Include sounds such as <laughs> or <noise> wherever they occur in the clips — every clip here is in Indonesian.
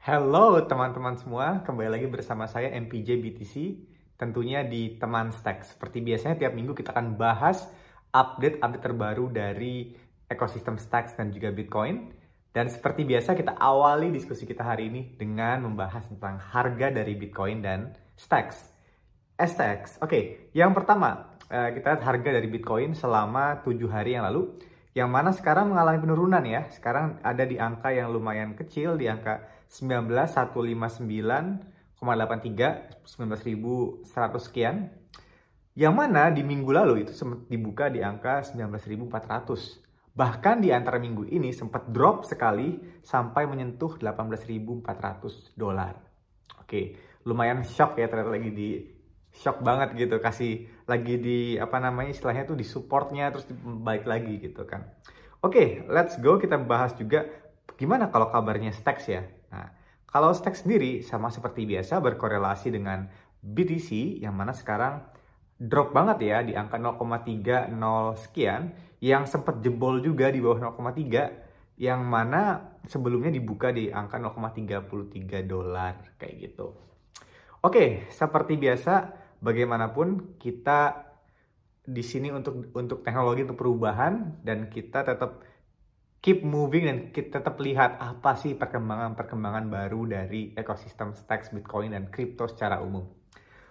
Halo teman-teman semua, kembali lagi bersama saya MPJ BTC, tentunya di Teman Stack. Seperti biasanya tiap minggu kita akan bahas update-update terbaru dari ekosistem Stacks dan juga Bitcoin. Dan seperti biasa kita awali diskusi kita hari ini dengan membahas tentang harga dari Bitcoin dan Stacks. STX, oke. Yang pertama, eh, kita lihat harga dari Bitcoin selama 7 hari yang lalu yang mana sekarang mengalami penurunan ya. Sekarang ada di angka yang lumayan kecil, di angka 19.159,83, 19.100 sekian. Yang mana di minggu lalu itu sempat dibuka di angka 19.400. Bahkan di antara minggu ini sempat drop sekali sampai menyentuh 18.400 dolar. Oke, lumayan shock ya ternyata lagi di shock banget gitu kasih lagi di apa namanya istilahnya tuh di supportnya terus balik lagi gitu kan oke okay, let's go kita bahas juga gimana kalau kabarnya Stacks ya nah kalau Stacks sendiri sama seperti biasa berkorelasi dengan BTC yang mana sekarang drop banget ya di angka 0,30 sekian yang sempat jebol juga di bawah 0,3 yang mana sebelumnya dibuka di angka 0,33 dolar kayak gitu. Oke, seperti biasa bagaimanapun kita di sini untuk untuk teknologi untuk perubahan dan kita tetap keep moving dan kita tetap lihat apa sih perkembangan-perkembangan baru dari ekosistem stacks Bitcoin dan kripto secara umum.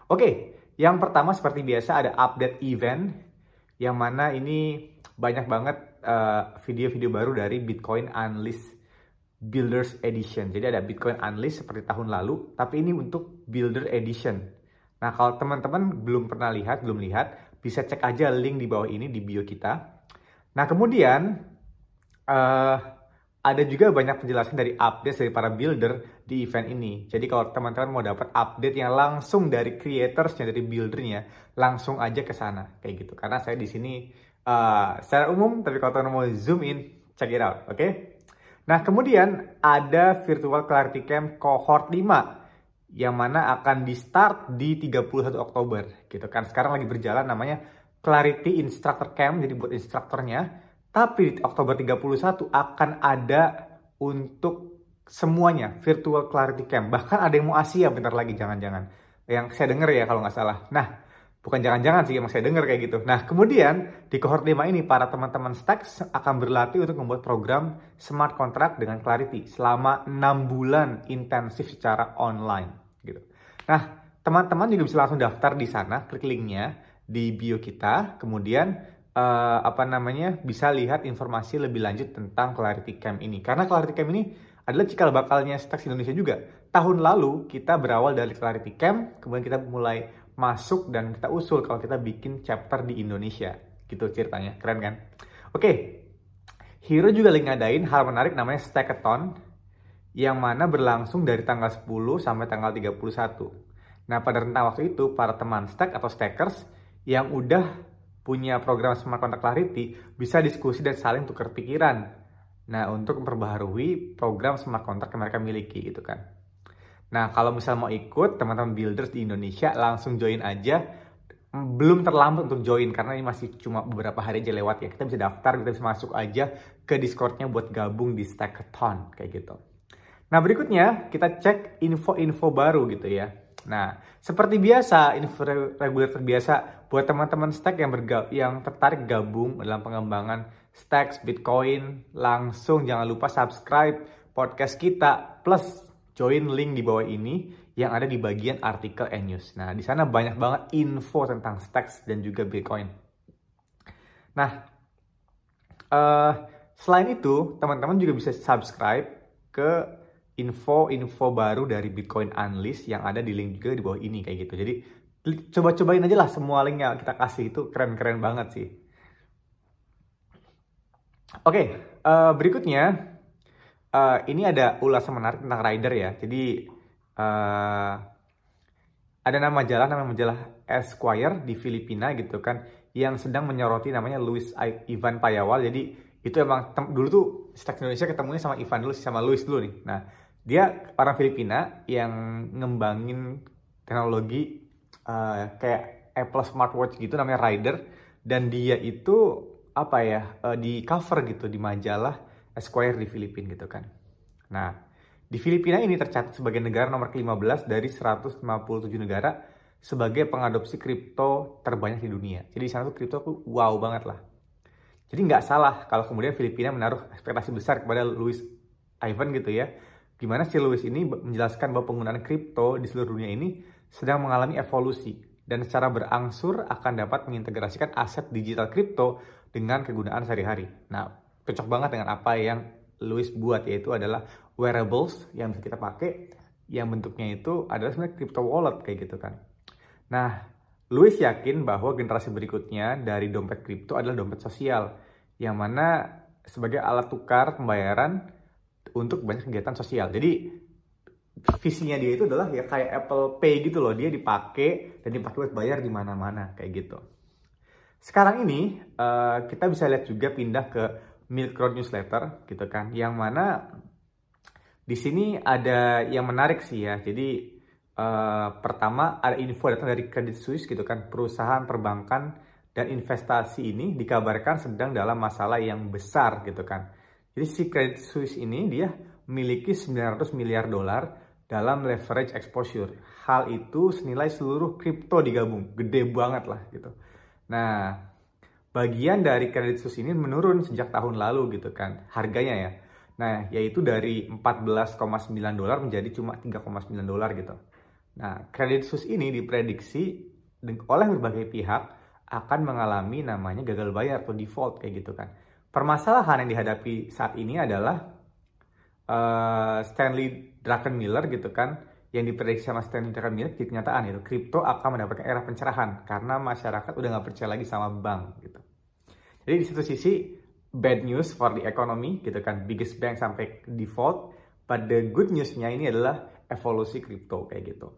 Oke, yang pertama seperti biasa ada update event yang mana ini banyak banget eh, video-video uh, baru dari Bitcoin Unleashed Builders Edition. Jadi ada Bitcoin Unleashed seperti tahun lalu, tapi ini untuk Builder Edition. Nah, kalau teman-teman belum pernah lihat, belum lihat, bisa cek aja link di bawah ini di bio kita. Nah, kemudian uh, ada juga banyak penjelasan dari update dari para builder di event ini. Jadi kalau teman-teman mau dapat update yang langsung dari creatorsnya, dari buildernya, langsung aja ke sana kayak gitu. Karena saya di sini uh, secara umum, tapi kalau teman mau zoom in, check it out, oke? Okay? Nah, kemudian ada Virtual Clarity Camp Cohort 5 yang mana akan di start di 31 Oktober gitu kan. Sekarang lagi berjalan namanya Clarity Instructor Camp jadi buat instrukturnya. Tapi di Oktober 31 akan ada untuk semuanya virtual Clarity Camp. Bahkan ada yang mau Asia bentar lagi jangan-jangan. Yang saya dengar ya kalau nggak salah. Nah, bukan jangan-jangan sih, emang saya dengar kayak gitu. Nah, kemudian di cohort 5 ini para teman-teman Stacks akan berlatih untuk membuat program smart contract dengan Clarity selama 6 bulan intensif secara online. Nah, teman-teman juga bisa langsung daftar di sana, klik linknya di bio kita, kemudian uh, apa namanya bisa lihat informasi lebih lanjut tentang Clarity Camp ini. Karena Clarity Camp ini adalah cikal bakalnya Stacks Indonesia juga. Tahun lalu kita berawal dari Clarity Camp, kemudian kita mulai masuk dan kita usul kalau kita bikin chapter di Indonesia. Gitu ceritanya, keren kan? Oke, Hero juga lagi ngadain hal menarik namanya Stackathon yang mana berlangsung dari tanggal 10 sampai tanggal 31. Nah, pada rentang waktu itu, para teman stack atau stackers yang udah punya program Smart Contract Clarity bisa diskusi dan saling tukar pikiran. Nah, untuk memperbaharui program Smart Contract yang mereka miliki gitu kan. Nah, kalau misal mau ikut teman-teman builders di Indonesia langsung join aja. Belum terlambat untuk join karena ini masih cuma beberapa hari aja lewat ya. Kita bisa daftar, kita bisa masuk aja ke Discordnya buat gabung di Stackathon kayak gitu. Nah, berikutnya kita cek info-info baru gitu ya. Nah, seperti biasa, info reguler terbiasa buat teman-teman stack yang berga yang tertarik gabung dalam pengembangan stacks Bitcoin, langsung jangan lupa subscribe podcast kita plus join link di bawah ini yang ada di bagian artikel and news. Nah, di sana banyak banget info tentang stacks dan juga Bitcoin. Nah, uh, selain itu, teman-teman juga bisa subscribe ke info-info baru dari Bitcoin Unleashed yang ada di link juga di bawah ini kayak gitu. Jadi coba-cobain aja lah semua link yang kita kasih itu keren-keren banget sih. Oke, okay, uh, eh, berikutnya uh, ini ada ulasan menarik tentang rider ya. Jadi uh, ada nama majalah, nama majalah Esquire di Filipina gitu kan, yang sedang menyoroti namanya Luis Ivan Payawal. Jadi itu emang dulu tuh Stacks Indonesia ketemunya sama Ivan dulu, sama Luis dulu nih. Nah dia orang Filipina yang ngembangin teknologi uh, kayak Apple smartwatch gitu namanya Rider dan dia itu apa ya uh, di cover gitu di majalah Esquire di Filipina gitu kan. Nah, Di Filipina ini tercatat sebagai negara nomor ke-15 dari 157 negara sebagai pengadopsi kripto terbanyak di dunia. Jadi di sana tuh kripto tuh wow banget lah. Jadi nggak salah kalau kemudian Filipina menaruh ekspektasi besar kepada Louis Ivan gitu ya. Gimana si Louis ini menjelaskan bahwa penggunaan kripto di seluruh dunia ini sedang mengalami evolusi dan secara berangsur akan dapat mengintegrasikan aset digital kripto dengan kegunaan sehari-hari. Nah, cocok banget dengan apa yang Louis buat yaitu adalah wearables yang bisa kita pakai yang bentuknya itu adalah sebenarnya crypto wallet kayak gitu kan. Nah, Louis yakin bahwa generasi berikutnya dari dompet kripto adalah dompet sosial yang mana sebagai alat tukar pembayaran untuk banyak kegiatan sosial. Jadi visinya dia itu adalah ya kayak Apple Pay gitu loh, dia dipakai dan dipakai buat bayar di mana-mana kayak gitu. Sekarang ini uh, kita bisa lihat juga pindah ke Milk Road Newsletter gitu kan, yang mana di sini ada yang menarik sih ya. Jadi uh, pertama ada info datang dari Credit Suisse gitu kan, perusahaan perbankan dan investasi ini dikabarkan sedang dalam masalah yang besar gitu kan. Jadi si Credit Suisse ini dia memiliki 900 miliar dolar dalam leverage exposure. Hal itu senilai seluruh kripto digabung, gede banget lah gitu. Nah, bagian dari Credit Suisse ini menurun sejak tahun lalu gitu kan, harganya ya. Nah, yaitu dari 14,9 dolar menjadi cuma 3,9 dolar gitu. Nah, Credit Suisse ini diprediksi oleh berbagai pihak akan mengalami namanya gagal bayar atau default kayak gitu kan. Permasalahan yang dihadapi saat ini adalah uh, Stanley Druckenmiller gitu kan yang diprediksi sama Stanley Druckenmiller di kenyataan itu kripto akan mendapatkan era pencerahan karena masyarakat udah nggak percaya lagi sama bank gitu. Jadi di satu sisi bad news for the economy gitu kan biggest bank sampai default but the good newsnya ini adalah evolusi kripto kayak gitu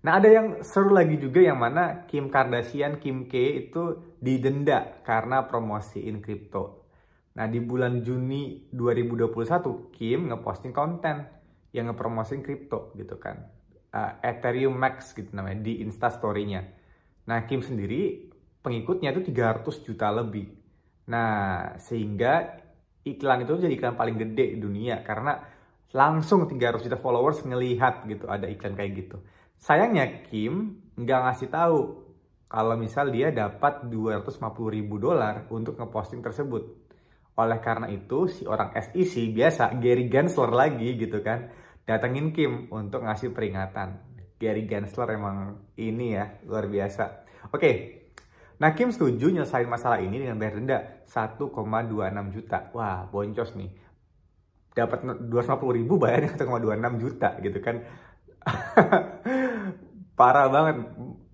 nah ada yang seru lagi juga yang mana Kim Kardashian Kim K itu didenda karena promosiin kripto nah di bulan Juni 2021 Kim ngeposting konten yang ngepromosiin kripto gitu kan. Uh, Ethereum Max gitu namanya di instastorynya nah Kim sendiri pengikutnya itu 300 juta lebih. Nah, sehingga iklan itu jadi iklan paling gede di dunia karena langsung 300 juta followers ngelihat gitu ada iklan kayak gitu. Sayangnya Kim nggak ngasih tahu kalau misal dia dapat 250 ribu dolar untuk ngeposting tersebut. Oleh karena itu si orang SEC biasa Gary Gensler lagi gitu kan datengin Kim untuk ngasih peringatan. Gary Gensler emang ini ya luar biasa. Oke, Nah, Kim setuju nyelesain masalah ini dengan bayar denda 1,26 juta. Wah, boncos nih. Dapat 250 ribu bayarnya 1,26 juta gitu kan. <laughs> Parah banget.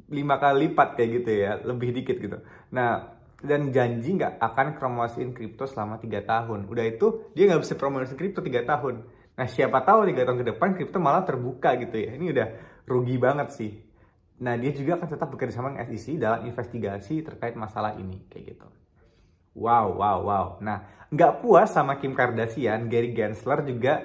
5 kali lipat kayak gitu ya. Lebih dikit gitu. Nah, dan janji nggak akan promosiin kripto selama 3 tahun. Udah itu, dia nggak bisa promosiin kripto 3 tahun. Nah, siapa tahu 3 tahun ke depan kripto malah terbuka gitu ya. Ini udah rugi banget sih Nah, dia juga akan tetap bekerja sama dengan SEC dalam investigasi terkait masalah ini, kayak gitu. Wow, wow, wow. Nah, nggak puas sama Kim Kardashian, Gary Gensler juga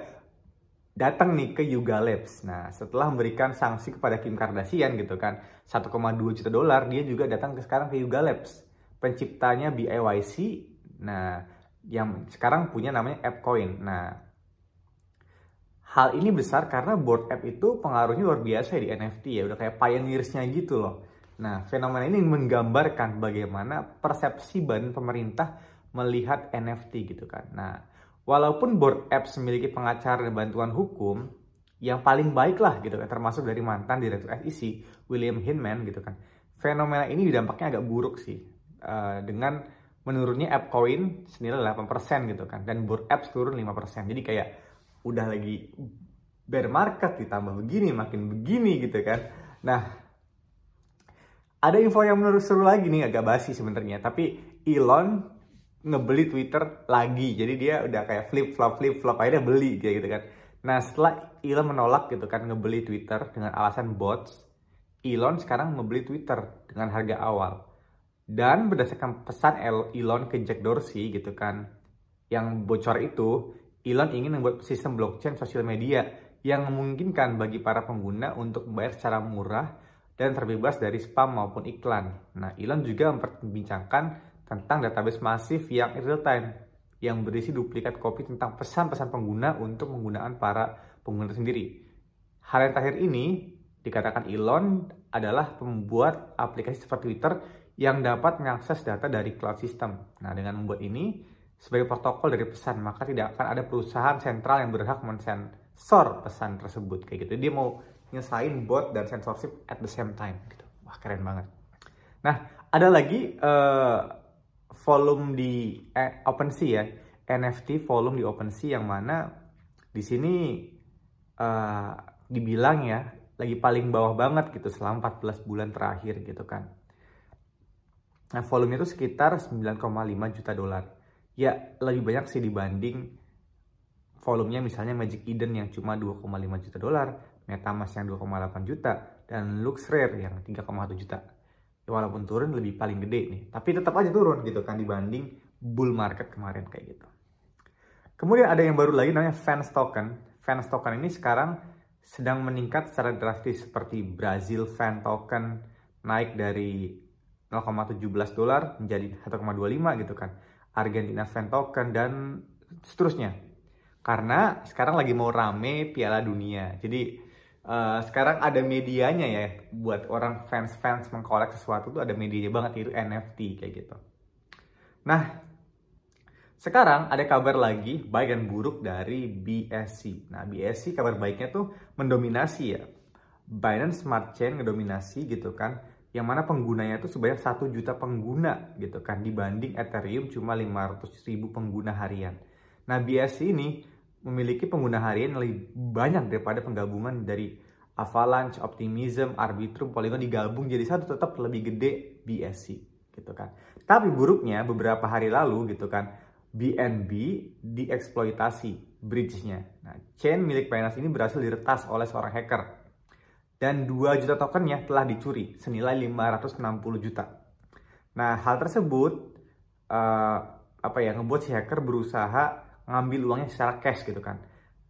datang nih ke Yuga Labs. Nah, setelah memberikan sanksi kepada Kim Kardashian gitu kan, 1,2 juta dolar, dia juga datang ke sekarang ke Yuga Labs. Penciptanya BIYC, nah, yang sekarang punya namanya AppCoin. Nah, Hal ini besar karena board app itu pengaruhnya luar biasa di NFT ya, udah kayak pioneersnya gitu loh. Nah, fenomena ini menggambarkan bagaimana persepsi badan pemerintah melihat NFT gitu kan. Nah, walaupun board apps memiliki pengacara dan bantuan hukum yang paling baik lah gitu kan, termasuk dari mantan direktur SEC William Hinman gitu kan. Fenomena ini dampaknya agak buruk sih uh, dengan menurunnya app coin senilai 8% gitu kan dan board apps turun 5%. Jadi kayak udah lagi bear market ditambah begini makin begini gitu kan nah ada info yang menurut seru lagi nih agak basi sebenarnya tapi Elon ngebeli Twitter lagi. Jadi dia udah kayak flip flop flip flop. Akhirnya beli kayak gitu kan. Nah setelah Elon menolak gitu kan ngebeli Twitter dengan alasan bots Elon sekarang membeli Twitter dengan harga awal. Dan berdasarkan pesan Elon ke Jack Dorsey gitu kan yang bocor itu Elon ingin membuat sistem blockchain sosial media yang memungkinkan bagi para pengguna untuk membayar secara murah dan terbebas dari spam maupun iklan. Nah, Elon juga memperbincangkan tentang database masif yang real time yang berisi duplikat kopi tentang pesan-pesan pengguna untuk penggunaan para pengguna sendiri. Hal yang terakhir ini dikatakan Elon adalah pembuat aplikasi seperti Twitter yang dapat mengakses data dari cloud system. Nah, dengan membuat ini sebagai protokol dari pesan, maka tidak akan ada perusahaan sentral yang berhak mensensor pesan tersebut kayak gitu. Dia mau nyesain bot dan censorship at the same time gitu. Wah, keren banget. Nah, ada lagi uh, volume di eh, OpenSea ya, NFT volume di OpenSea yang mana di sini uh, dibilang ya lagi paling bawah banget gitu selama 14 bulan terakhir gitu kan. Nah, volume itu sekitar 9,5 juta dolar. Ya, lebih banyak sih dibanding volumenya misalnya Magic Eden yang cuma 2,5 juta dolar, MetaMask yang 2,8 juta, dan LuxRare yang 3,1 juta walaupun turun lebih paling gede nih. Tapi tetap aja turun gitu kan dibanding bull market kemarin kayak gitu. Kemudian ada yang baru lagi namanya fans token fans token ini sekarang sedang meningkat secara drastis seperti Brazil fan token naik dari 0,17 dolar menjadi 1,25 gitu kan. Argentina fan token dan seterusnya. Karena sekarang lagi mau rame Piala Dunia. Jadi Uh, sekarang ada medianya ya buat orang fans-fans mengkolek sesuatu tuh ada medianya banget itu NFT kayak gitu. Nah, sekarang ada kabar lagi baik dan buruk dari BSC. Nah, BSC kabar baiknya tuh mendominasi ya. Binance Smart Chain ngedominasi gitu kan. Yang mana penggunanya tuh sebanyak 1 juta pengguna gitu kan dibanding Ethereum cuma 500 ribu pengguna harian. Nah, BSC ini memiliki pengguna harian lebih banyak daripada penggabungan dari Avalanche, Optimism, Arbitrum, Polygon digabung jadi satu tetap lebih gede BSC gitu kan. Tapi buruknya beberapa hari lalu gitu kan BNB dieksploitasi bridge-nya. Nah, chain milik Binance ini berhasil diretas oleh seorang hacker. Dan 2 juta tokennya telah dicuri senilai 560 juta. Nah, hal tersebut uh, apa ya ngebuat si hacker berusaha ngambil uangnya secara cash gitu kan.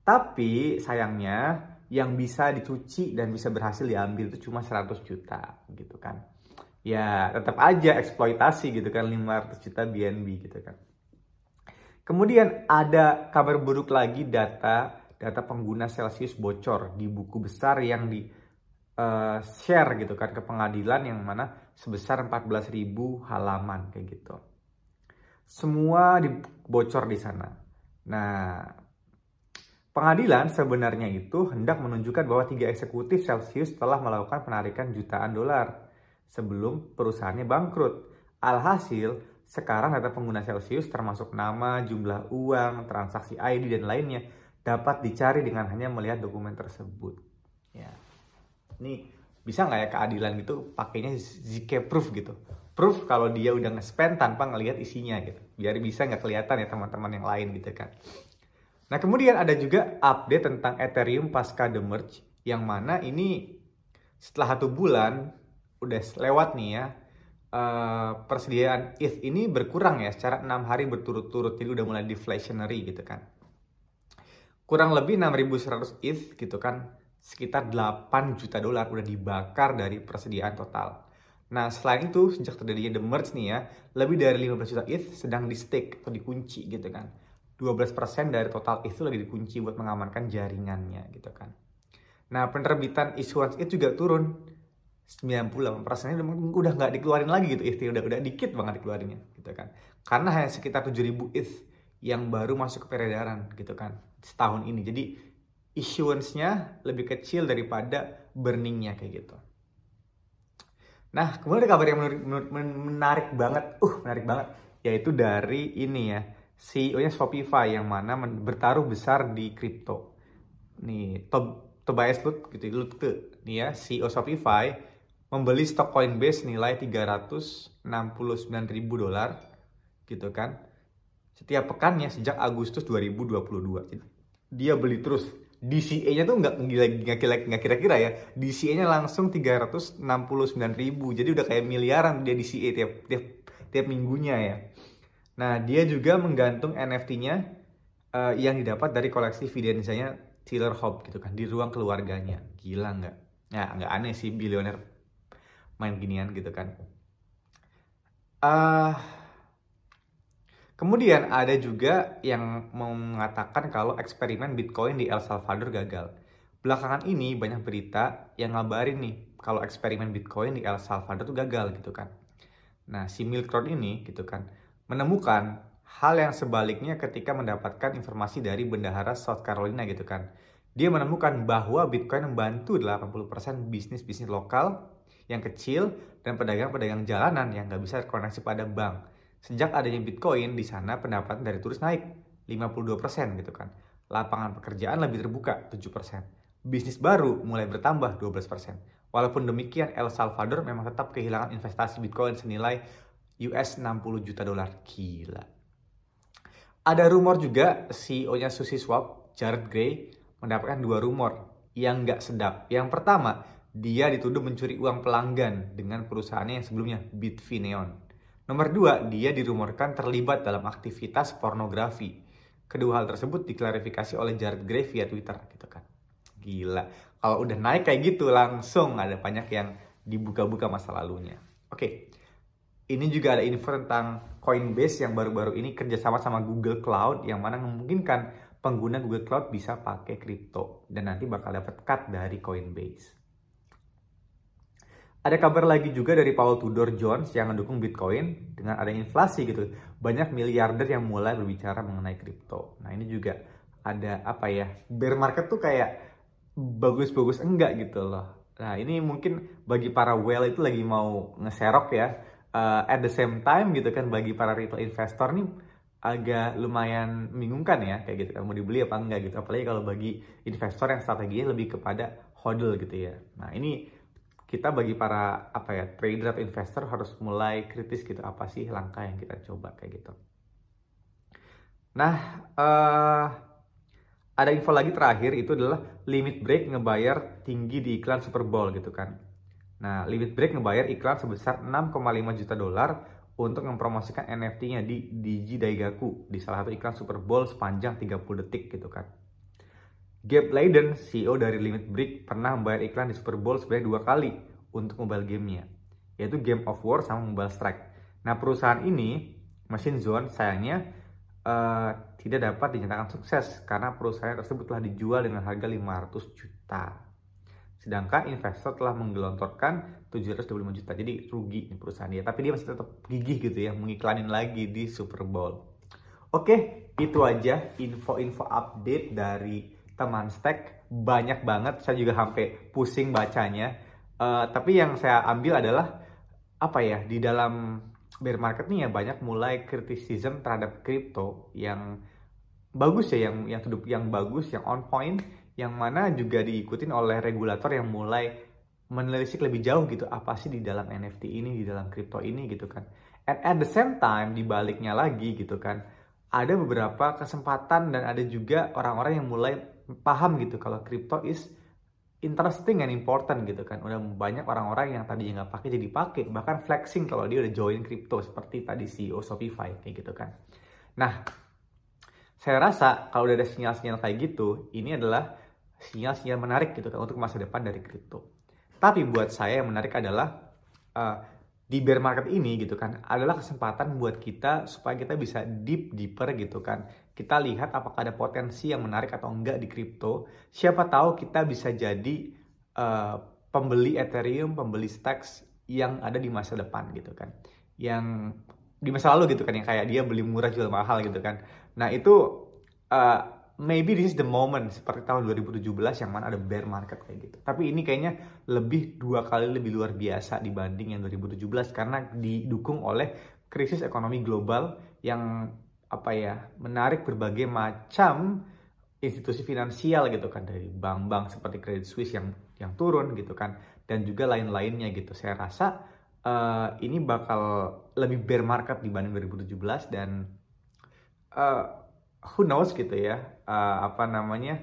Tapi sayangnya yang bisa dicuci dan bisa berhasil diambil itu cuma 100 juta gitu kan. Ya tetap aja eksploitasi gitu kan 500 juta BNB gitu kan. Kemudian ada kabar buruk lagi data data pengguna Celsius bocor di buku besar yang di uh, share gitu kan ke pengadilan yang mana sebesar 14.000 halaman kayak gitu. Semua dibocor di sana. Nah, pengadilan sebenarnya itu hendak menunjukkan bahwa tiga eksekutif Celsius telah melakukan penarikan jutaan dolar sebelum perusahaannya bangkrut. Alhasil, sekarang data pengguna Celsius termasuk nama, jumlah uang, transaksi ID, dan lainnya dapat dicari dengan hanya melihat dokumen tersebut. Ya, ini bisa nggak ya keadilan gitu pakainya ZK proof gitu proof kalau dia udah nge-spend tanpa ngelihat isinya gitu. Biar bisa nggak kelihatan ya teman-teman yang lain gitu kan. Nah kemudian ada juga update tentang Ethereum pasca the merge yang mana ini setelah satu bulan udah lewat nih ya uh, persediaan ETH ini berkurang ya secara enam hari berturut-turut jadi udah mulai deflationary gitu kan kurang lebih 6100 ETH gitu kan sekitar 8 juta dolar udah dibakar dari persediaan total Nah, selain itu, sejak terjadinya The Merge nih ya, lebih dari 15 juta ETH sedang di stake atau dikunci gitu kan. 12% dari total ETH itu lagi dikunci buat mengamankan jaringannya gitu kan. Nah, penerbitan issuance ETH juga turun 98% nya udah nggak dikeluarin lagi gitu ETH, udah udah dikit banget dikeluarinnya gitu kan. Karena hanya sekitar 7000 ETH yang baru masuk ke peredaran gitu kan setahun ini. Jadi issuance-nya lebih kecil daripada burning-nya kayak gitu. Nah, kemudian ada kabar yang menarik, menarik banget, uh menarik banget, yaitu dari ini ya, CEO-nya Shopify yang mana bertaruh besar di kripto. Nih, Tob Tobias Lut gitu, Lutke, nih ya, CEO Shopify membeli stok Coinbase nilai 369 ribu dolar, gitu kan, setiap pekannya sejak Agustus 2022. Dia beli terus DCA-nya tuh nggak nggak kira-kira ya. DCA-nya langsung 369 ribu. Jadi udah kayak miliaran dia DCA tiap tiap tiap minggunya ya. Nah dia juga menggantung NFT-nya uh, eh, yang didapat dari koleksi Videnzanya Taylor Hope gitu kan di ruang keluarganya. Gila nggak? Ya nggak aneh sih bilioner main ginian gitu kan. Uh, Kemudian ada juga yang mengatakan kalau eksperimen Bitcoin di El Salvador gagal. Belakangan ini banyak berita yang ngabarin nih kalau eksperimen Bitcoin di El Salvador itu gagal gitu kan. Nah, si Milk Road ini gitu kan menemukan hal yang sebaliknya ketika mendapatkan informasi dari bendahara South Carolina gitu kan. Dia menemukan bahwa Bitcoin membantu 80% bisnis-bisnis lokal yang kecil dan pedagang-pedagang jalanan yang nggak bisa koneksi pada bank Sejak adanya Bitcoin, di sana pendapatan dari turis naik 52% gitu kan. Lapangan pekerjaan lebih terbuka 7%. Bisnis baru mulai bertambah 12%. Walaupun demikian, El Salvador memang tetap kehilangan investasi Bitcoin senilai US 60 juta dolar. Gila. Ada rumor juga CEO-nya Sushi Swap, Jared Gray, mendapatkan dua rumor yang nggak sedap. Yang pertama, dia dituduh mencuri uang pelanggan dengan perusahaannya yang sebelumnya, Bitfineon. Nomor dua, dia dirumorkan terlibat dalam aktivitas pornografi. Kedua hal tersebut diklarifikasi oleh Jared Gray via Twitter gitu kan. Gila. Kalau udah naik kayak gitu langsung ada banyak yang dibuka-buka masa lalunya. Oke. Ini juga ada info tentang Coinbase yang baru-baru ini kerjasama sama Google Cloud yang mana memungkinkan pengguna Google Cloud bisa pakai kripto dan nanti bakal dapat cut dari Coinbase. Ada kabar lagi juga dari Paul Tudor Jones yang mendukung Bitcoin dengan adanya inflasi gitu. Banyak miliarder yang mulai berbicara mengenai kripto. Nah ini juga ada apa ya, bear market tuh kayak bagus-bagus enggak gitu loh. Nah ini mungkin bagi para whale itu lagi mau ngeserok ya. Uh, at the same time gitu kan bagi para retail investor nih agak lumayan membingungkan ya kayak gitu kan mau dibeli apa enggak gitu apalagi kalau bagi investor yang strateginya lebih kepada hodl gitu ya nah ini kita bagi para apa ya trader atau investor harus mulai kritis gitu apa sih langkah yang kita coba kayak gitu. Nah, uh, ada info lagi terakhir itu adalah limit break ngebayar tinggi di iklan Super Bowl gitu kan. Nah, limit break ngebayar iklan sebesar 6,5 juta dolar untuk mempromosikan NFT-nya di Digi Daigaku di salah satu iklan Super Bowl sepanjang 30 detik gitu kan. Gabe Leiden, CEO dari Limit Break, pernah membayar iklan di Super Bowl sebanyak dua kali untuk mobile gamenya, yaitu Game of War sama Mobile Strike. Nah, perusahaan ini, Machine Zone, sayangnya uh, tidak dapat dinyatakan sukses karena perusahaan tersebut telah dijual dengan harga 500 juta. Sedangkan investor telah menggelontorkan 725 juta. Jadi rugi nih perusahaan dia. Tapi dia masih tetap gigih gitu ya mengiklanin lagi di Super Bowl. Oke, itu aja info-info update dari teman stack banyak banget. Saya juga sampai pusing bacanya. Uh, tapi yang saya ambil adalah apa ya di dalam bear market nih ya banyak mulai criticism terhadap crypto yang bagus ya yang yang yang bagus yang on point yang mana juga diikutin oleh regulator yang mulai menelisik lebih jauh gitu apa sih di dalam NFT ini di dalam crypto ini gitu kan. And at the same time dibaliknya lagi gitu kan ada beberapa kesempatan dan ada juga orang-orang yang mulai paham gitu kalau crypto is interesting and important gitu kan. Udah banyak orang-orang yang tadi nggak pakai jadi pakai, bahkan flexing kalau dia udah join crypto seperti tadi CEO Shopify kayak gitu kan. Nah, saya rasa kalau udah ada sinyal-sinyal kayak gitu, ini adalah sinyal-sinyal menarik gitu kan untuk masa depan dari crypto. Tapi buat saya yang menarik adalah uh, di bear market ini gitu kan adalah kesempatan buat kita supaya kita bisa deep deeper gitu kan. Kita lihat apakah ada potensi yang menarik atau enggak di kripto. Siapa tahu kita bisa jadi uh, pembeli Ethereum, pembeli Stacks yang ada di masa depan gitu kan. Yang di masa lalu gitu kan yang kayak dia beli murah jual mahal gitu kan. Nah, itu uh, maybe this is the moment seperti tahun 2017 yang mana ada bear market kayak gitu. Tapi ini kayaknya lebih dua kali lebih luar biasa dibanding yang 2017 karena didukung oleh krisis ekonomi global yang apa ya menarik berbagai macam institusi finansial gitu kan dari bank-bank seperti Credit Suisse yang yang turun gitu kan dan juga lain-lainnya gitu. Saya rasa uh, ini bakal lebih bear market dibanding 2017 dan uh, who knows gitu ya uh, apa namanya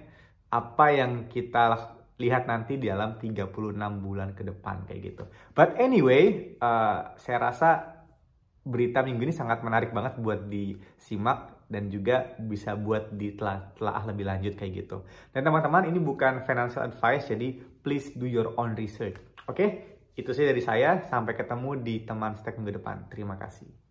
apa yang kita lihat nanti di dalam 36 bulan ke depan kayak gitu. But anyway, uh, saya rasa berita minggu ini sangat menarik banget buat disimak dan juga bisa buat ditelaah lebih lanjut kayak gitu. Dan teman-teman ini bukan financial advice jadi please do your own research. Oke, okay? itu sih dari saya. Sampai ketemu di teman stack minggu depan. Terima kasih.